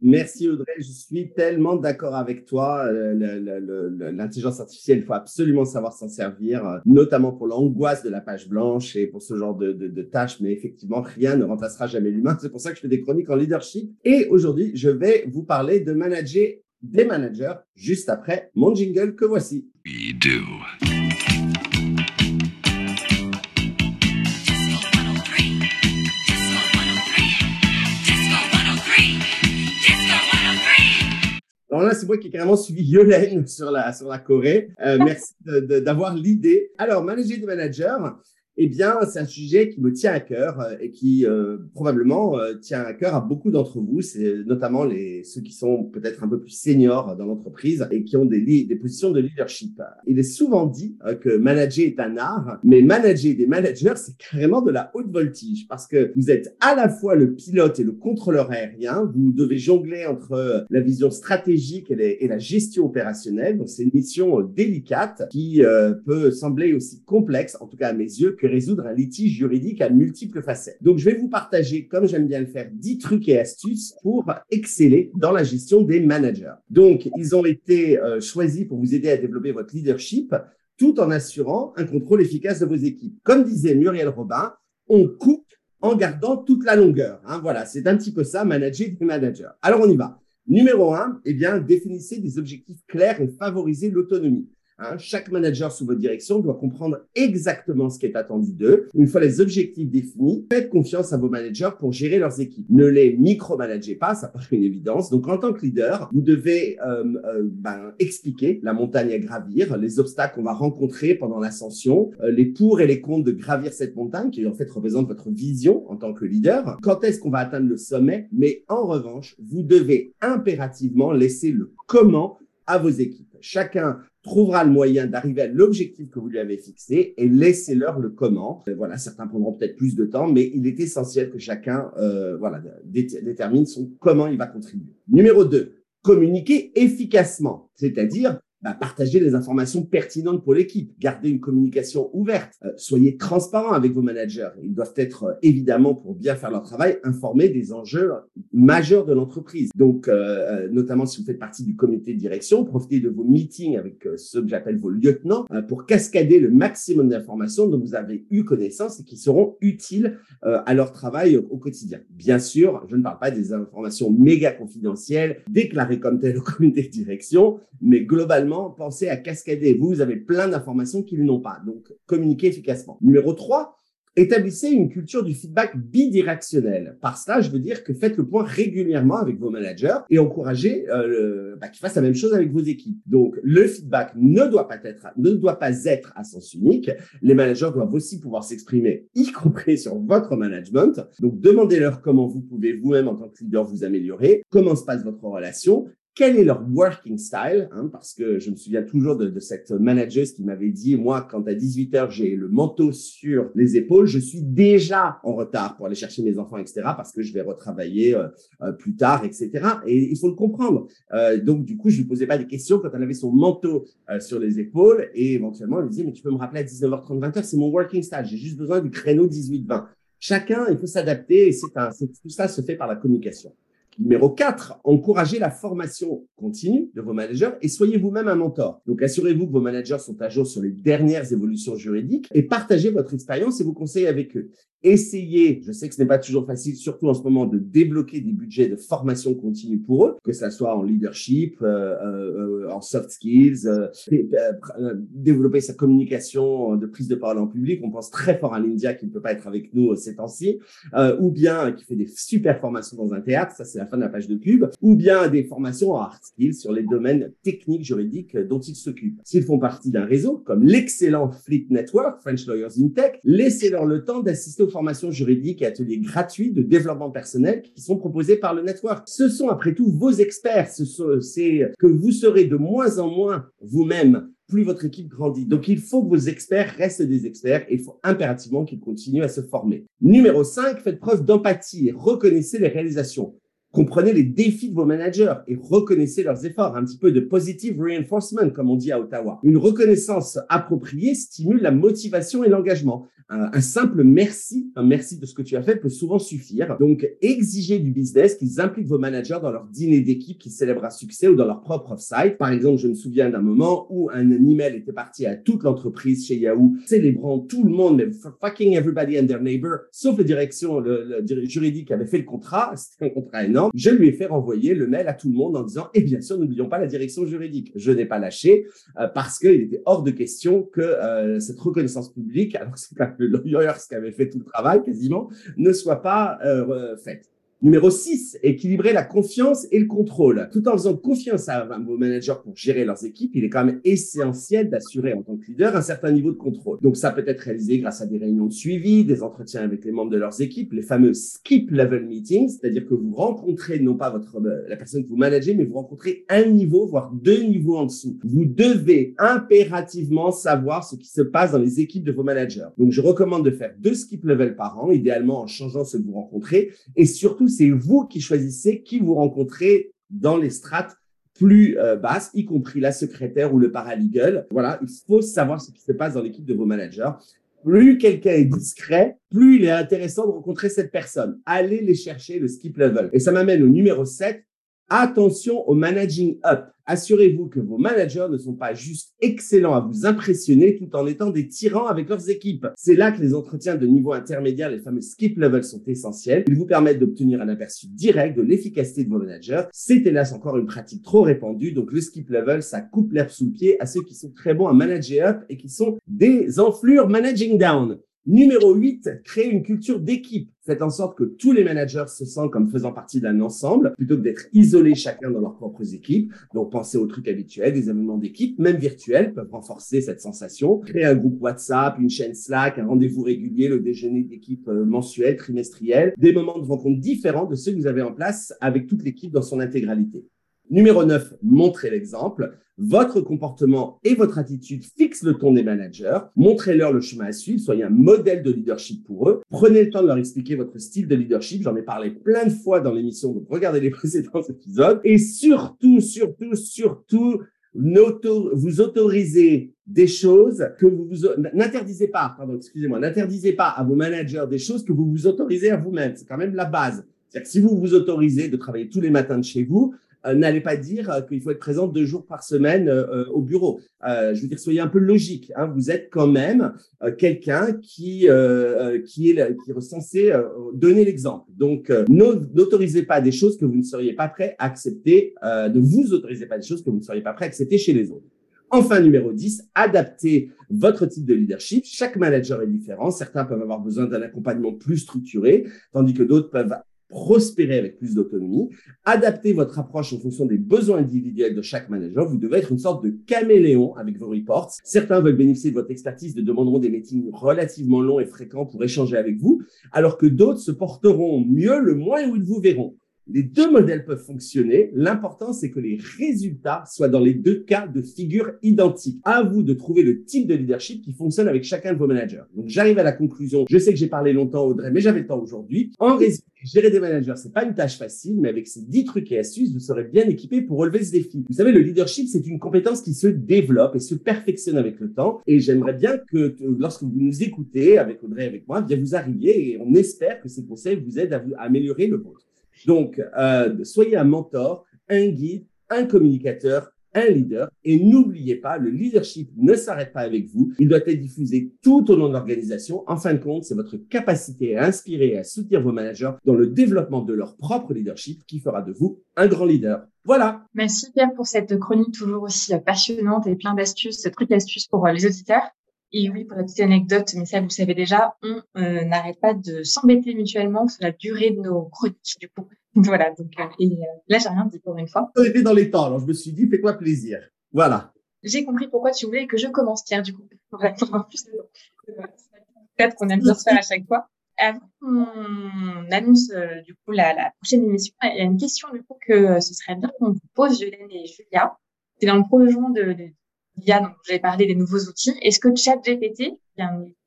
Merci Audrey, je suis tellement d'accord avec toi. Euh, l'intelligence artificielle, il faut absolument savoir s'en servir, euh, notamment pour l'angoisse de la page blanche et pour ce genre de, de, tâches. Mais effectivement, rien ne remplacera jamais l'humain. C'est pour ça que je fais des chroniques en leadership. Et aujourd'hui, je vais vous parler de manager des managers juste après mon jingle que voici. Alors là, c'est moi qui ai carrément suivi Yolène sur la, sur la Corée. Euh, merci d'avoir l'idée. Alors, manager des managers, eh bien, c'est un sujet qui me tient à cœur euh, et qui euh, probablement euh, tient à cœur à beaucoup d'entre vous, c'est notamment les ceux qui sont peut-être un peu plus seniors dans l'entreprise et qui ont des, des positions de leadership. Il est souvent dit que manager est un art, mais manager des managers, c'est carrément de la haute voltige parce que vous êtes à la fois le pilote et le contrôleur aérien. Vous devez jongler entre la vision stratégique et, la gestion opérationnelle. Donc, c'est une mission délicate qui peut sembler aussi complexe, en tout cas à mes yeux, résoudre un litige juridique à multiples facettes. Donc, je vais vous partager, comme j'aime bien le faire, 10 trucs et astuces pour exceller dans la gestion des managers. Donc, ils ont été euh, choisis pour vous aider à développer votre leadership tout en assurant un contrôle efficace de vos équipes. Comme disait Muriel Robin, on coupe en gardant toute la longueur. Hein, voilà, c'est un petit peu ça, manager des managers. Alors, on y va. Numéro un, eh bien, définissez des objectifs clairs et favorisez l'autonomie. Hein, chaque manager sous votre direction doit comprendre exactement ce qui est attendu d'eux. Une fois les objectifs définis, faites confiance à vos managers pour gérer leurs équipes. Ne les micromanagez pas, ça paraît une évidence. Donc, en tant que leader, vous devez euh, euh, ben, expliquer la montagne à gravir, les obstacles qu'on va rencontrer pendant l'ascension, euh, les pour et les contre de gravir cette montagne, qui en fait représente votre vision en tant que leader. Quand est-ce qu'on va atteindre le sommet? Mais en revanche, vous devez impérativement laisser le comment à vos équipes. Chacun trouvera le moyen d'arriver à l'objectif que vous lui avez fixé et laissez-leur le comment. Euh, voilà, certains prendront peut-être plus de temps, mais il est essentiel que chacun euh, voilà, détermine son comment il va contribuer. Numéro 2, communiquer efficacement, c'est-à-dire bah, partagez les informations pertinentes pour l'équipe, gardez une communication ouverte, euh, soyez transparent avec vos managers. Ils doivent être euh, évidemment, pour bien faire leur travail, informés des enjeux majeurs de l'entreprise. Donc, euh, notamment si vous faites partie du comité de direction, profitez de vos meetings avec ceux que j'appelle vos lieutenants pour cascader le maximum d'informations dont vous avez eu connaissance et qui seront utiles à leur travail au quotidien. Bien sûr, je ne parle pas des informations méga confidentielles déclarées comme telles au comité de direction, mais globalement pensez à cascader. Vous, vous avez plein d'informations qu'ils n'ont pas. Donc, communiquez efficacement. Numéro 3, Établissez une culture du feedback bidirectionnel. Par cela, je veux dire que faites le point régulièrement avec vos managers et encouragez euh, bah, qu'ils fassent la même chose avec vos équipes. Donc, le feedback ne doit pas être, ne doit pas être à sens unique. Les managers doivent aussi pouvoir s'exprimer, y compris sur votre management. Donc, demandez-leur comment vous pouvez vous-même en tant que leader vous améliorer, comment se passe votre relation? Quel est leur working style, hein, parce que je me souviens toujours de, de cette manager qui m'avait dit, moi, quand à 18 heures, j'ai le manteau sur les épaules, je suis déjà en retard pour aller chercher mes enfants, etc., parce que je vais retravailler euh, euh, plus tard, etc. Et il faut le comprendre. Euh, donc, du coup, je lui posais pas des questions quand elle avait son manteau euh, sur les épaules, et éventuellement, elle me disait, mais tu peux me rappeler à 19h30, 20h, c'est mon working style, j'ai juste besoin du créneau 18-20. Chacun, il faut s'adapter, et c'est un, tout ça se fait par la communication. Numéro 4, encouragez la formation continue de vos managers et soyez vous-même un mentor. Donc, assurez-vous que vos managers sont à jour sur les dernières évolutions juridiques et partagez votre expérience et vos conseils avec eux. Essayez, je sais que ce n'est pas toujours facile, surtout en ce moment, de débloquer des budgets de formation continue pour eux, que ça soit en leadership, euh, euh, en soft skills, euh, développer sa communication de prise de parole en public. On pense très fort à l'India qui ne peut pas être avec nous ces temps-ci, ou bien qui fait des super formations dans un théâtre. Ça, c'est fin de la page de pub, ou bien des formations en hard skills sur les domaines techniques juridiques dont ils s'occupent. S'ils font partie d'un réseau comme l'excellent Fleet Network, French Lawyers in Tech, laissez-leur le temps d'assister aux formations juridiques et ateliers gratuits de développement personnel qui sont proposés par le network. Ce sont après tout vos experts, c'est que vous serez de moins en moins vous-même plus votre équipe grandit. Donc, il faut que vos experts restent des experts et il faut impérativement qu'ils continuent à se former. Numéro 5, faites preuve d'empathie et reconnaissez les réalisations Comprenez les défis de vos managers et reconnaissez leurs efforts. Un petit peu de positive reinforcement, comme on dit à Ottawa. Une reconnaissance appropriée stimule la motivation et l'engagement. Un, simple merci, un merci de ce que tu as fait peut souvent suffire. Donc, exigez du business qu'ils impliquent vos managers dans leur dîner d'équipe qui célèbre un succès ou dans leur propre site. Par exemple, je me souviens d'un moment où un email était parti à toute l'entreprise chez Yahoo, célébrant tout le monde, mais fucking everybody and their neighbor, sauf la direction le, le juridique qui avait fait le contrat. C'était un contrat énorme. Je lui ai fait renvoyer le mail à tout le monde en disant, et bien sûr, n'oublions pas la direction juridique. Je n'ai pas lâché euh, parce qu'il était hors de question que euh, cette reconnaissance publique, alors que c'est le lawyer qui avait fait tout le travail quasiment, ne soit pas euh, faite. Numéro 6, équilibrer la confiance et le contrôle. Tout en faisant confiance à vos managers pour gérer leurs équipes, il est quand même essentiel d'assurer en tant que leader un certain niveau de contrôle. Donc ça peut être réalisé grâce à des réunions de suivi, des entretiens avec les membres de leurs équipes, les fameux skip level meetings, c'est-à-dire que vous rencontrez non pas votre euh, la personne que vous managez, mais vous rencontrez un niveau, voire deux niveaux en dessous. Vous devez impérativement savoir ce qui se passe dans les équipes de vos managers. Donc je recommande de faire deux skip level par an, idéalement en changeant ce que vous rencontrez, et surtout c'est vous qui choisissez qui vous rencontrez dans les strates plus euh, basses, y compris la secrétaire ou le paralegal. Voilà, il faut savoir ce qui se passe dans l'équipe de vos managers. Plus quelqu'un est discret, plus il est intéressant de rencontrer cette personne. Allez les chercher, le skip level. Et ça m'amène au numéro 7, Attention au managing up. Assurez-vous que vos managers ne sont pas juste excellents à vous impressionner tout en étant des tyrans avec leurs équipes. C'est là que les entretiens de niveau intermédiaire, les fameux skip levels, sont essentiels. Ils vous permettent d'obtenir un aperçu direct de l'efficacité de vos managers. C'est hélas encore une pratique trop répandue, donc le skip level, ça coupe l'herbe sous le pied à ceux qui sont très bons à manager up et qui sont des enflures managing down. Numéro 8, créer une culture d'équipe. Faites en sorte que tous les managers se sentent comme faisant partie d'un ensemble, plutôt que d'être isolés chacun dans leurs propres équipes. Donc, pensez aux trucs habituels, des événements d'équipe, même virtuels, peuvent renforcer cette sensation. Créer un groupe WhatsApp, une chaîne Slack, un rendez-vous régulier, le déjeuner d'équipe euh, mensuel, trimestriel, des moments de rencontre différents de ceux que vous avez en place avec toute l'équipe dans son intégralité. Numéro 9, montrez l'exemple. Votre comportement et votre attitude fixent le ton des managers. Montrez-leur le chemin à suivre. Soyez un modèle de leadership pour eux. Prenez le temps de leur expliquer votre style de leadership. J'en ai parlé plein de fois dans l'émission, donc regardez les précédents épisodes. Et surtout, surtout, surtout, vous autorisez des choses que vous vous n'interdisez pas, pardon, excusez-moi, n'interdisez pas à vos managers des choses que vous vous autorisez à vous-même. C'est quand même la base. C'est-à-dire que si vous vous autorisez de travailler tous les matins de chez vous, n'allez pas dire euh, qu'il faut être présent deux jours par semaine euh, au bureau. je veux dire, soyez un peu logique. Hein. Vous êtes quand même quelqu'un qui qui est qui est censé donner l'exemple. Donc, n'autorisez pas des choses que vous ne seriez pas prêt à accepter. ne vous autorisez pas des choses que vous ne seriez pas prêt à accepter chez les autres. Enfin, numéro 10, adaptez votre type de leadership. Chaque manager est différent. Certains peuvent avoir besoin d'un accompagnement plus structuré, tandis que d'autres peuvent prospérer avec plus d'autonomie, adapter votre approche en fonction des besoins individuels de chaque manager. Vous devez être une sorte de caméléon avec vos reports. Certains veulent bénéficier de votre expertise, de demanderont des meetings relativement longs et fréquents pour échanger avec vous, alors que d'autres se porteront mieux le moins où ils vous verront. Les deux modèles peuvent fonctionner. L'important, c'est que les résultats soient dans les deux cas de figure identiques. À vous de trouver le type de leadership qui fonctionne avec chacun de vos managers. Donc, j'arrive à la conclusion. Je sais que j'ai parlé longtemps, Audrey, mais j'avais le temps aujourd'hui. En résumé, gérer des managers, c'est pas une tâche facile, mais avec ces dix trucs et astuces, vous serez bien équipé pour relever ce défi. Vous savez, le leadership, c'est une compétence qui se développe et se perfectionne avec le temps. Et j'aimerais bien que, lorsque vous nous écoutez avec Audrey et avec moi, bien vous arriviez et on espère que ces conseils vous aident à, à améliorer le vôtre. Donc, euh, soyez un mentor, un guide, un communicateur, un leader. Et n'oubliez pas, le leadership ne s'arrête pas avec vous. Il doit être diffusé tout au long de l'organisation. En fin de compte, c'est votre capacité à inspirer et à soutenir vos managers dans le développement de leur propre leadership qui fera de vous un grand leader. Voilà. Merci Pierre pour cette chronique toujours aussi passionnante et plein d'astuces, trucs astuces pour euh, les auditeurs. Et oui, pour la petite anecdote, mais ça vous savez déjà, on euh, n'arrête pas de s'embêter mutuellement sur la durée de nos chroniques du coup. voilà, donc euh, et, euh, là j'ai rien dit pour une fois. On était dans les temps, alors je me suis dit fais-toi plaisir. Voilà. J'ai compris pourquoi tu voulais que je commence Pierre du coup. plus peut-être qu'on aime bien se faire à chaque fois. Avant qu'on annonce du coup la, la, prochaine émission, il y a une question du coup que ce serait bien qu'on vous pose, Jolène et Julia. C'est dans le prolongement de, de l'IA, donc j'avais parlé des nouveaux outils. Est-ce que ChatGPT,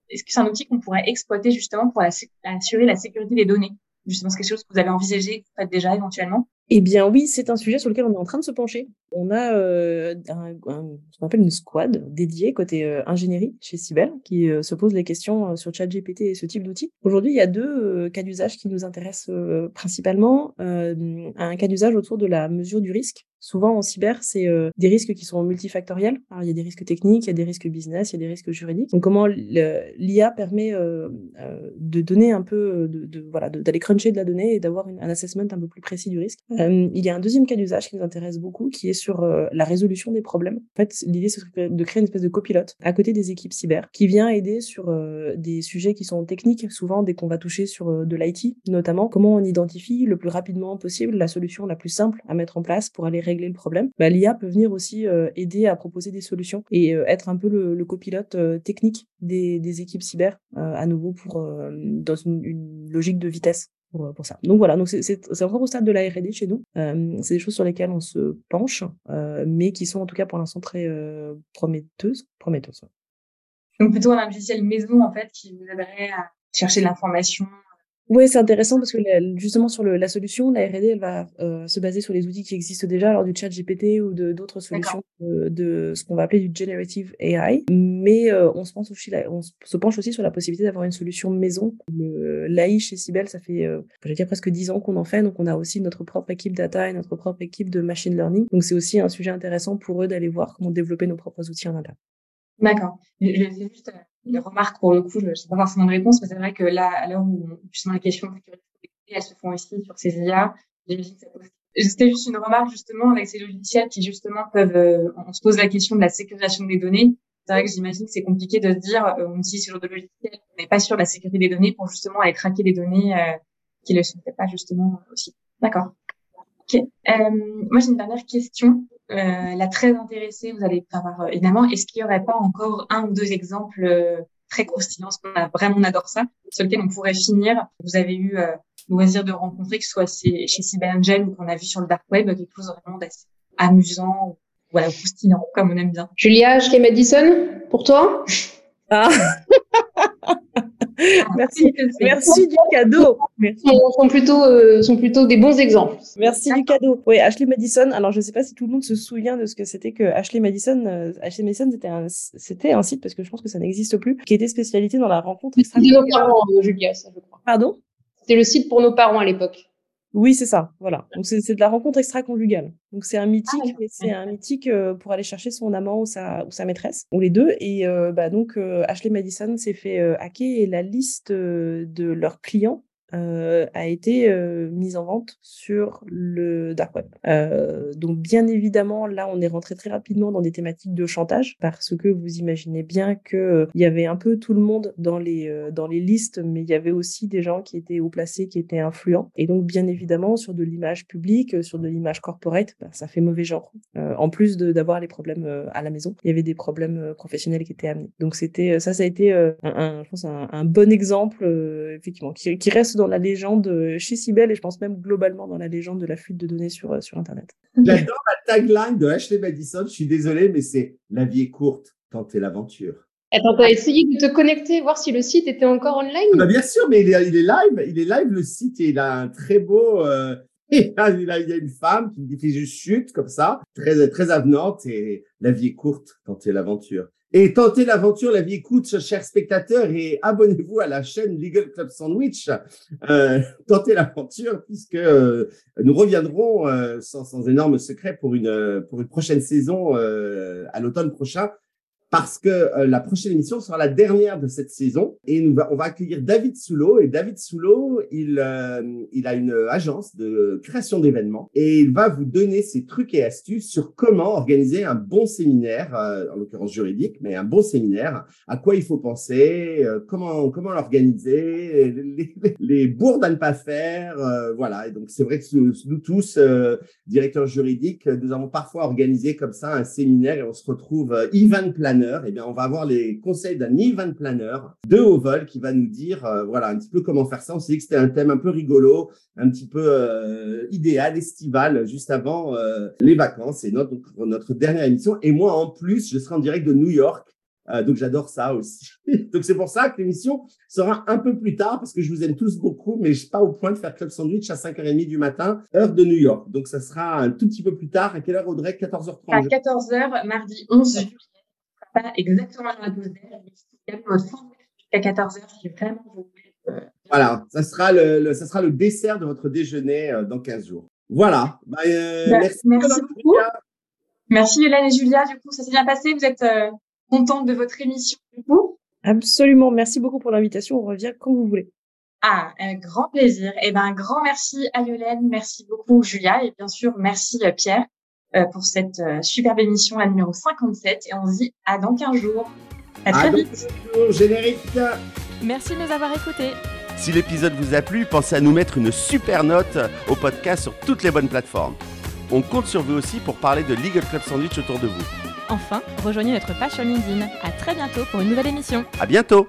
est-ce que c'est un outil qu'on pourrait exploiter justement pour assurer la sécurité des données? Justement, c'est quelque chose que vous avez envisagé, que vous faites déjà éventuellement? Eh bien oui, c'est un sujet sur lequel on est en train de se pencher. On a euh, un, ce qu'on appelle une squad dédiée côté euh, ingénierie chez Cyber qui euh, se pose les questions sur ChatGPT et ce type d'outils. Aujourd'hui, il y a deux cas d'usage qui nous intéressent principalement. un cas d'usage autour de la mesure du risque. Souvent en cyber, c'est des risques qui sont multifactoriels. Il y a des risques techniques, il y a des risques business, il y a des risques juridiques. Donc comment l'IA permet de donner un peu, de voilà, d'aller cruncher de la donnée et d'avoir un assessment un peu plus précis du risque. Euh, il y a un deuxième cas d'usage qui nous intéresse beaucoup, qui est sur euh, la résolution des problèmes. En fait, l'idée, c'est de créer une espèce de copilote à côté des équipes cyber, qui vient aider sur euh, des sujets qui sont techniques, souvent dès qu'on va toucher sur de l'IT, notamment comment on identifie le plus rapidement possible la solution la plus simple à mettre en place pour aller régler le problème. Bah, L'IA peut venir aussi aider à proposer des solutions et être un peu le, copilote technique des, équipes cyber, à nouveau pour dans une logique de vitesse. Euh. Donc voilà, donc c'est encore au stade de la R&D chez nous. Euh, c'est des choses sur lesquelles on se penche, euh, mais qui sont en tout cas pour l'instant très prometteuses. prometteuses Donc plutôt un logiciel maison en fait qui vous aiderait à chercher l'information oui, c'est intéressant parce que justement sur le, la solution, la R&D elle va euh, se baser sur les outils qui existent déjà, alors du chat GPT ou de d'autres solutions de, de, ce qu'on va appeler du generative AI. Mais euh, on se pense aussi, on se penche aussi sur la possibilité d'avoir une solution maison. L'AI chez Sibel, ça fait, euh, je dire presque dix ans qu'on en fait, donc on a aussi notre propre équipe data et notre propre équipe de machine learning. Donc c'est aussi un sujet intéressant pour eux d'aller voir comment développer nos propres outils en interne. D'accord. Je, je juste les remarques, pour le coup, je ne sais pas forcément de réponse, mais c'est vrai que là, à l'heure où justement les questions elles se font aussi sur ces IA, c'était juste une remarque justement avec ces logiciels qui justement peuvent, euh, on se pose la question de la sécurisation des données. C'est vrai que j'imagine que c'est compliqué de se dire, euh, on utilise ce genre de logiciel, on n'est pas sûr de la sécurité des données pour justement aller traquer des données euh, qui ne le sont pas justement aussi. D'accord. Ok. moi j'ai une dernière question. Euh, la très intéressée, vous allez avoir euh, évidemment, est-ce qu'il y aurait pas encore un ou deux exemples euh, très croustillants, parce qu'on a vraiment on adore ça, sur lequel on pourrait finir? Vous avez eu le loisir de rencontrer, que ce soit chez, chez Cyberangel ou qu'on a vu sur le dark web, quelque chose vraiment d'assez amusant, ou voilà, croustillant, comme on aime bien. Julia, Ashley Madison, pour toi? Ah. merci, merci du cadeau. Merci. Sont, plutôt, euh, sont plutôt des bons exemples. Merci du cadeau. Oui, Ashley Madison. Alors, je ne sais pas si tout le monde se souvient de ce que c'était que Ashley Madison. Euh, Ashley Madison, c'était un, c'était un site parce que je pense que ça n'existe plus, qui était spécialisé dans la rencontre C'était nos parents, euh, Julia, ça je crois. Pardon? C'était le site pour nos parents à l'époque. Oui, c'est ça. Voilà. Donc c'est de la rencontre extra-conjugale. Donc c'est un mythique, ah, mais c'est un mythique euh, pour aller chercher son amant ou sa, ou sa maîtresse, ou les deux. Et euh, bah donc euh, Ashley Madison s'est fait hacker et la liste de leurs clients euh, a été euh, mise en vente sur le dark web. Euh, donc bien évidemment, là, on est rentré très rapidement dans des thématiques de chantage parce que vous imaginez bien que il y avait un peu tout le monde dans les dans les listes, mais il y avait aussi des gens qui étaient haut placés, qui étaient influents. Et donc bien évidemment, sur de l'image publique, sur de l'image corporate, bah, ça fait mauvais genre. en plus d'avoir les problèmes à la maison, il y avait des problèmes professionnels qui étaient amenés. Donc c'était ça, ça a été un, je pense un, un bon exemple effectivement qui, qui reste dans la légende euh, chez Sibel et je pense même globalement dans la légende de la fuite de données sur, euh, sur Internet. J'adore la tagline de Ashley Madison. Je suis désolé, mais c'est La vie est courte, tentez l'aventure. Attends, t'as essayé de te connecter, voir si le site était encore online bah Bien sûr, mais il est, il est, live. Il est live le site et il a un très beau. Euh, il, a, il, a, une femme qui me dit juste chute comme ça, très très avenante et la vie est courte, tentez l'aventure. Et tentez l'aventure, la vie écoute, chers spectateurs, et abonnez-vous à la chaîne Legal Club Sandwich. Euh, tentez l'aventure, puisque euh, nous reviendrons euh, sans, énorme secret pour une, pour une prochaine saison à l'automne prochain parce que euh, la prochaine émission sera la dernière de cette saison et nous on va accueillir David Soulot et David Soulot il euh, il a une agence de création d'événements et il va vous donner ses trucs et astuces sur comment organiser un bon séminaire euh, en l'occurrence juridique mais un bon séminaire à quoi il faut penser comment comment l'organiser les, les, bourdes à ne pas faire voilà. Et donc c'est vrai que nous tous directeurs juridiques nous avons parfois organisé comme ça un séminaire et on se retrouve event plan eh bien, on va avoir les conseils d'un event planner de haut vol qui va nous dire, euh, voilà, un petit peu comment faire ça. On s'est dit que c'était un thème un peu rigolo, un petit peu euh, idéal, estival, juste avant euh, les vacances. C'est notre, notre dernière émission. Et moi, en plus, je serai en direct de New York donc j'adore ça aussi. donc c'est pour ça que l'émission sera un peu plus tard parce que je vous aime tous beaucoup, mais je suis pas au point de faire Club Sandwich à 5h30 du matin, heure de New York. Donc ça sera un tout petit peu plus tard. À quelle heure Audrey? 14h30 À 14h, mardi 11 juillet. Pas exactement à la mais votre jusqu'à 14h si vraiment vous voulez. Euh, voilà, ça sera le, le, ça sera le dessert de votre déjeuner euh, dans 15 jours. Voilà. Bah, euh, bah, merci, merci beaucoup. Merci Hélène et Julia. Du coup, ça s'est bien passé. Vous êtes euh, contente de votre émission du coup? Absolument. Merci beaucoup pour l'invitation. On revient quand vous voulez. Ah, un grand plaisir. Et eh ben, un grand merci à Yolène, merci beaucoup Julia et bien sûr merci Pierre pour cette euh, superbe émission, la numéro 57. Et on se dit à dans 15 jours. À très vite. générique. Merci de nous avoir écoutés. Si l'épisode vous a plu, pensez à nous mettre une super note au podcast sur toutes les bonnes plateformes. On compte sur vous aussi pour parler de Legal Club Sandwich autour de vous. Enfin, rejoignez notre page sur LinkedIn. À très bientôt pour une nouvelle émission. À bientôt.